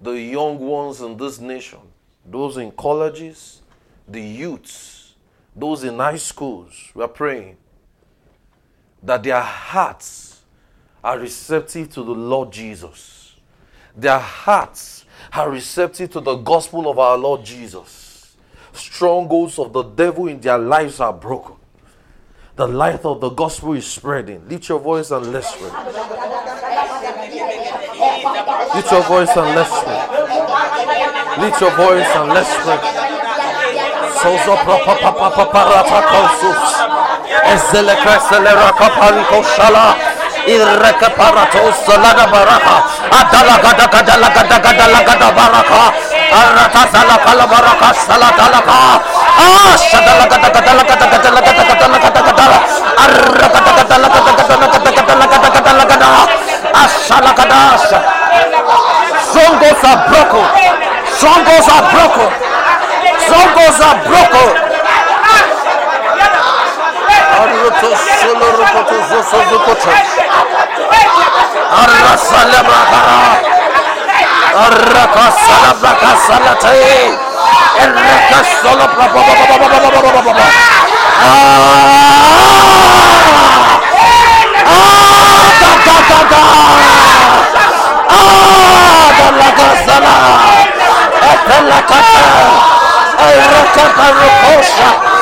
The young ones in this nation. Those in colleges, the youths, those in high schools. We are praying that their hearts are receptive to the Lord Jesus. Their hearts are receptive to the gospel of our Lord Jesus. Strongholds of the devil in their lives are broken. The light of the gospel is spreading. Lift your voice and let's pray. Lift your voice and let's pray. Lift your voice and let's pray. Irakaparatos Lagabaraha Adalagada Kadalagada Kadalagada Baraka Aratasala Kalabaraka Salatalaka Ashadalagada Kadalagada Kadalagada Kadalagada Kadala Arakata Kadalagada Kadalagada Kadalagada Kadalagada Ashalakadash Strongholds are broken. Strongholds are broken. Strongholds are broken. Rakata, Rakata, Rakosha,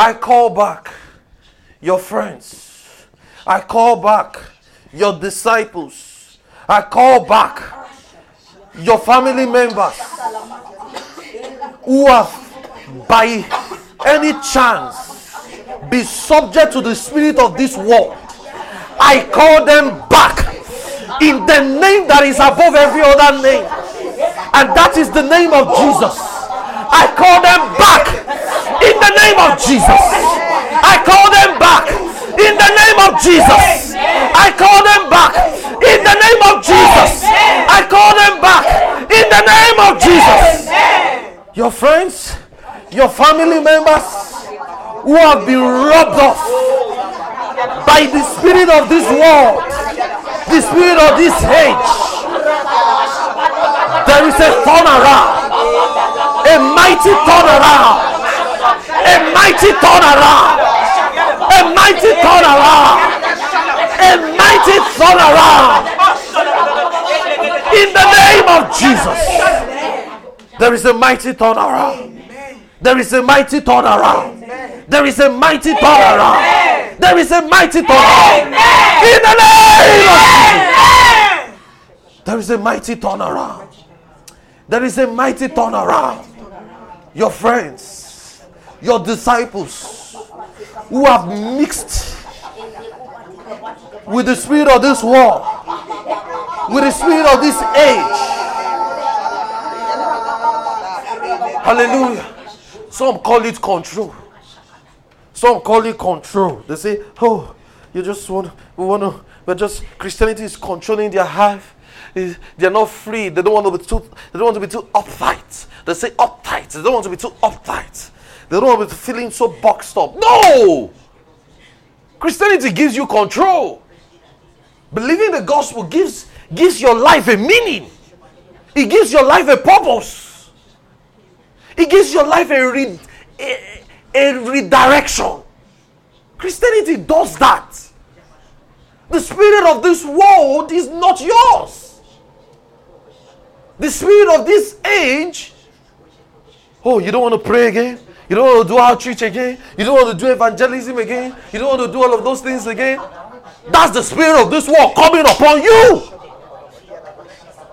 I call back your friends. I call back your disciples. I call back your family members who have by any chance be subject to the spirit of this world. I call them back in the name that is above every other name, and that is the name of Jesus. I call them back in the name of Jesus. I call them back. In the name of Jesus. I call them back. In the name of Jesus. I call them back. In the name of Jesus. Your friends, your family members who have been robbed off by the spirit of this world, the spirit of this age. There is a turnaround, a mighty turnaround, a mighty turnaround, a mighty turnaround, a mighty turnaround. In the name of Jesus, there is a mighty turnaround. There is a mighty turnaround. There is a mighty turnaround. There is a mighty turnaround. In the name of Jesus. There is a mighty turnaround. There is a mighty turnaround. Your friends, your disciples who have mixed with the spirit of this world, with the spirit of this age. Hallelujah. Some call it control. Some call it control. They say, "Oh, you just want, we want to, but just Christianity is controlling their life. They're not free. They don't want to be too. They don't want to be too uptight. They say uptight. They don't want to be too uptight. They don't want to be feeling so boxed up. No. Christianity gives you control. Believing the gospel gives gives your life a meaning. It gives your life a purpose. It gives your life a, re, a, a redirection. Christianity does that. The spirit of this world is not yours. The spirit of this age. Oh, you don't want to pray again? You don't want to do outreach again? You don't want to do evangelism again? You don't want to do all of those things again? That's the spirit of this world coming upon you.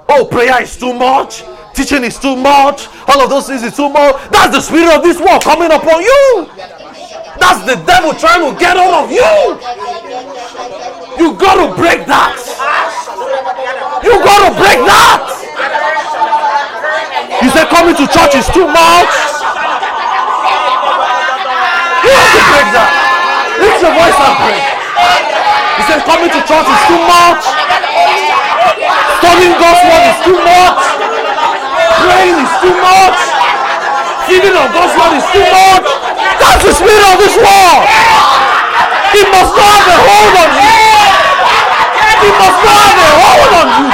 Oh, prayer is too much. Teaching is too much. All of those things is too much. That's the spirit of this world coming upon you. That's the devil trying to get hold of you. You got to break that. You got to break that. You say coming to church is too much. You have to break that. Lift your voice and pray. He said coming to church is too much. Studying God's word is too much. Praying is too much. Feeding on God's word is too much. That's the spirit of this world. It must not have a hold on you. It must not have a hold on you.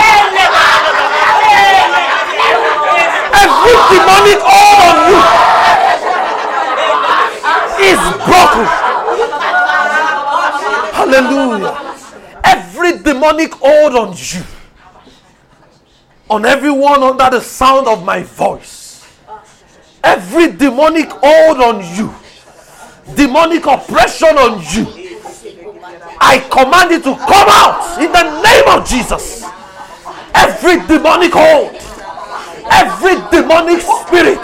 Every demonic hold on you is broken. Hallelujah. Every demonic hold on you, on everyone under the sound of my voice, every demonic hold on you, demonic oppression on you, I command it to come out in the name of Jesus. Every demonic hold, every demonic spirit,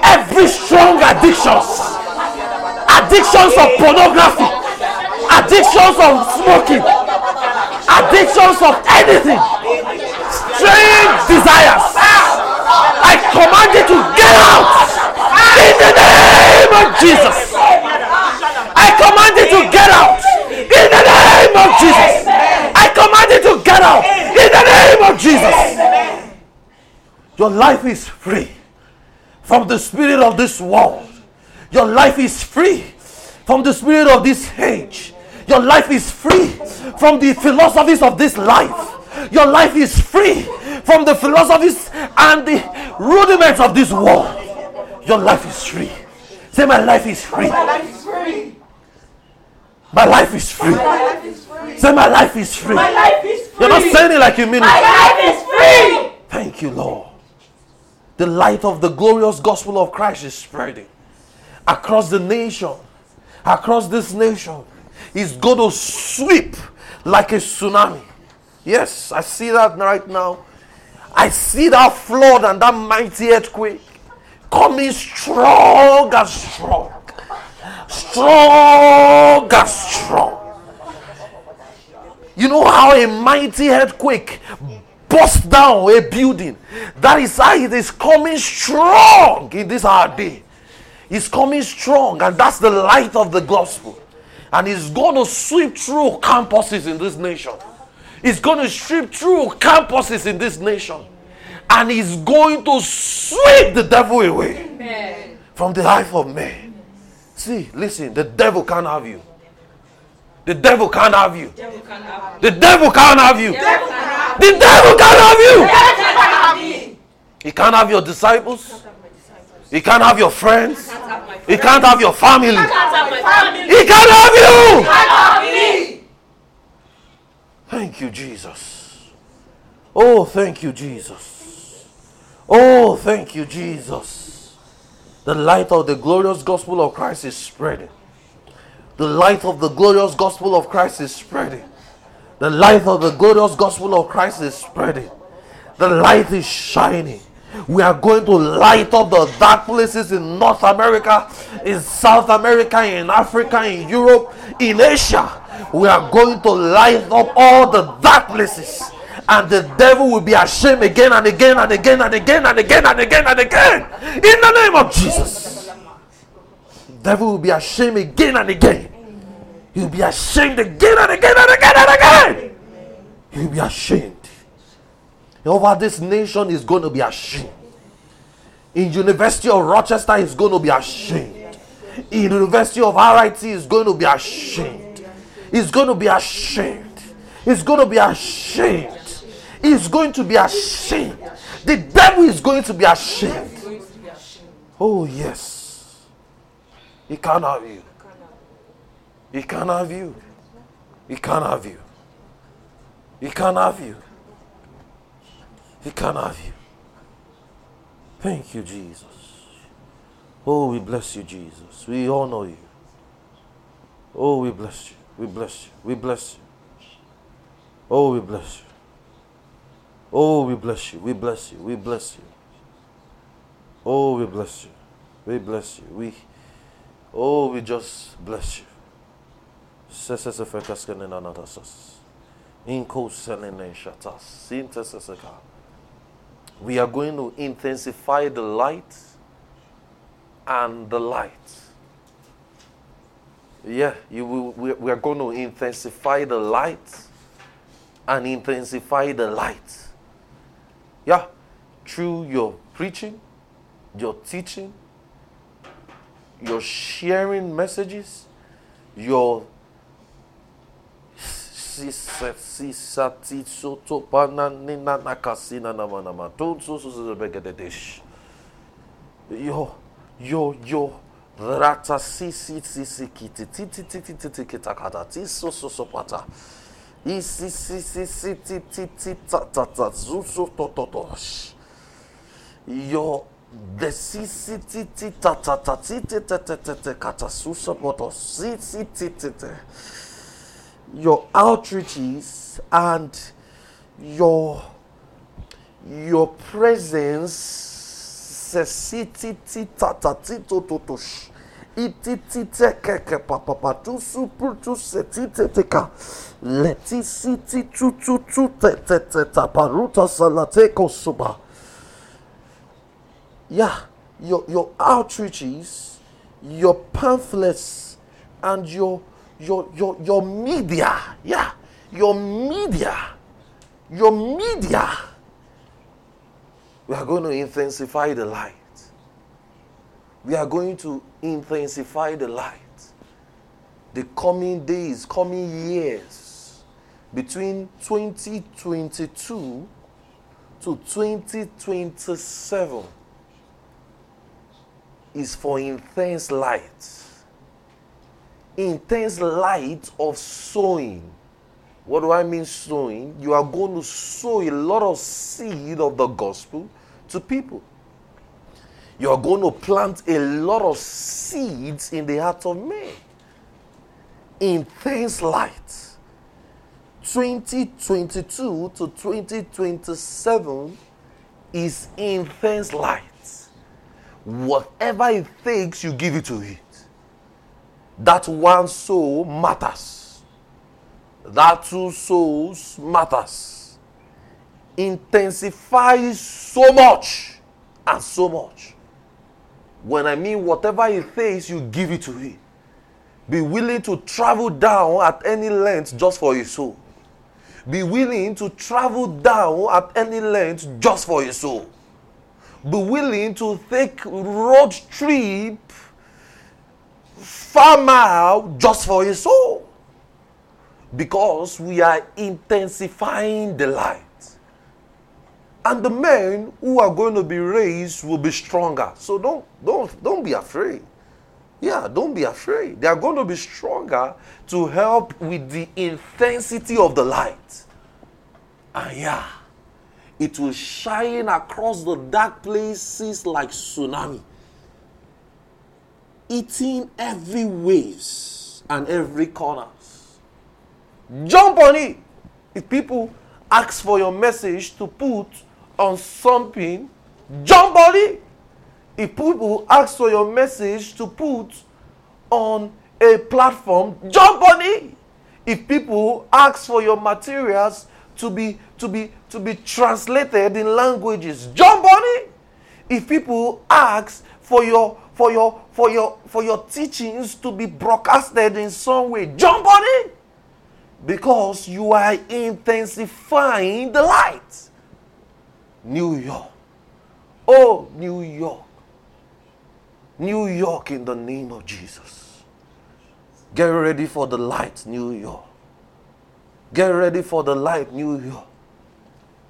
every strong addictions, addictions of pornography, addictions of smoking, addictions of anything, desires. I command you to get out in the name of Jesus. I command you to get out in the name of Jesus. I command you to get out in the name of Jesus. Your life is free from the spirit of this world. Your life is free from the spirit of this age. Your life is free from the philosophies of this life. Your life is free from the philosophies and the rudiments of this world. Your life is free. Say, My life is free. My life is free. My life is free. My life is free. Say, My life is free. My life is free. You're not saying it like you mean it. My life is free. Thank you, Lord. The light of the glorious gospel of Christ is spreading across the nation, across this nation. It's going to sweep like a tsunami. Yes, I see that right now. I see that flood and that mighty earthquake coming strong and strong. Strong and strong. You know how a mighty earthquake bust down a building. That is how it is coming strong in this our day. It's coming strong, and that's the light of the gospel. And it's going to sweep through campuses in this nation. He's going to sweep through campuses in this nation. And he's going to sweep the devil away from the life of man. See, listen, the devil can't have you. The devil can't have you. The devil can't have you. The devil can't have you. He can't have your disciples. He can't have your friends. He can't have your family. He can't have you. Thank you, Jesus. Oh, thank you, Jesus. Oh, thank you, Jesus. The light of the glorious gospel of Christ is spreading. The light of the glorious gospel of Christ is spreading. The light of the glorious gospel of Christ is spreading. The light is shining. We are going to light up the dark places in North America, in South America, in Africa, in Europe, in Asia. We are going to light up all the dark places. And the devil will be ashamed again and again and again and again and again and again and again. In the name of Jesus. Devil will be ashamed again and again. He'll be ashamed again and again and again and again. He'll be ashamed. Over this nation is going to be ashamed. In University of Rochester is going to be ashamed. In University of RIT is going to be ashamed. He's going to be ashamed. He's going to be ashamed. He's going to be ashamed. The devil is going to be ashamed. Oh, yes. He can't have you. He can't have you. He can't have you. He can't have you. He can't have you. Thank you, Jesus. Oh, we bless you, Jesus. We honor you. Oh, we bless you. We bless you. We bless you. Oh, we bless you. Oh, we bless you. We bless you. We bless you. Oh, we bless you. We bless you. We Oh, we just bless you. Sesese fekaskene nanatasas. Inko selene shatas. Sinteseseka. We are going to intensify the light and the light. Yeah, you we, we are going to intensify the light and intensify the light. Yeah, through your preaching, your teaching, your sharing messages, your yo yo yo rata si si si si kiti ti ti ti ti ti ti kita kata ti so so so pata i si si si si ti ti ti ta ta ta zu so to to to yo the si si ti ti ta ta ta ti ti ti ti ti ti kata su so poto si si ti ti ti your outreaches and your your presence sesititi tatatito totosh ititite keke papa tu super tu setite teka leti siti tu tu tu te te te taparuta salate kosuba yeah your your outreaches your pamphlets and your your your your media. Yeah your media. Your media we are going to intensify the light. We are going to intensify the light. The coming days coming years between 2022 to 2027 is for intense light. Intense light of sowing. What do I mean sowing? You are going to sow a lot of seed of the gospel to people. You are going to plant a lot of seeds in the heart of men. Intense light. 2022 to 2027 is intense light. Whatever it takes, you give it to it that one soul matters. That two souls matters. intensifies so much and so much. When I mean whatever he says you give it to him. Be willing to travel down at any length just for his soul. Be willing to travel down at any length just for his soul. Be willing to take road trip far mile just for his soul. Because we are intensifying the light. And the men who are going to be raised will be stronger. So don't don't don't be afraid. Yeah, don't be afraid. They are going to be stronger to help with the intensity of the light. And yeah, it will shine across the dark places like tsunami, eating every waves and every corners. Jump on it. If people ask for your message to put on something, jump on it. If people ask for your message to put on a platform, jump on it. If people ask for your materials to be to be to be translated in languages, jump on it. If people ask for your for your for your for your teachings to be broadcasted in some way, jump on it. Because you are intensifying the light. New York. Oh, New York. New York in the name of Jesus. Get ready for the light, New York. Get ready for the light, New York.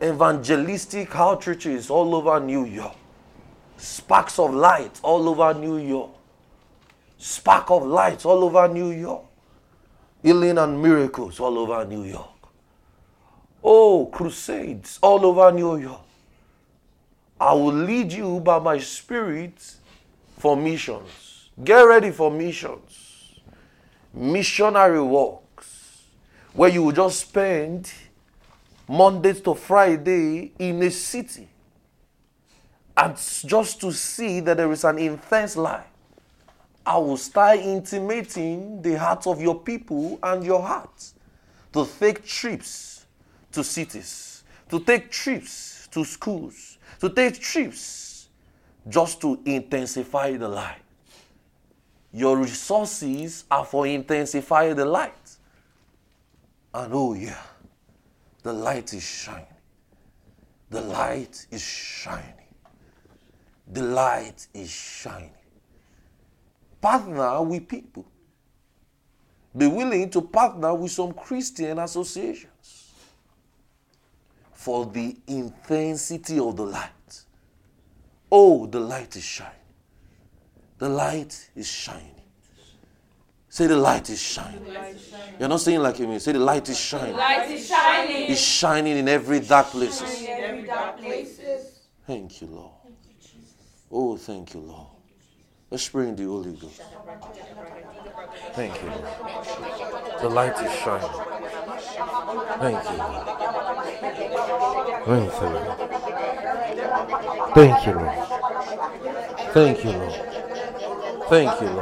Evangelistic outreaches all over New York. Sparks of light all over New York. Spark of light all over New York. Healing and miracles all over New York. Oh, crusades all over New York. I will lead you by my spirit for missions. Get ready for missions. Missionary works where you will just spend Monday to Friday in a city and just to see that there is an intense light. I will start intimating the hearts of your people and your heart to take trips to cities, to take trips to schools, to take trips just to intensify the light. Your resources are for intensify the light. And oh yeah, the light is shining. The light is shining. The light is shining. Partner with people. Be willing to partner with some Christian associations for the intensity of the light. Oh, the light is shining. The light is shining. Say the light is shining. You're not saying like me. Say the light is shining. Light is shining. It's shining in every dark places. In every dark places. Thank you, Lord. Oh, thank you, Lord. Let's bring the Holy Ghost. Thank you. The light is shining. Thank you. Thank you. Thank you, Lord. Thank you, Lord. Thank you, Lord.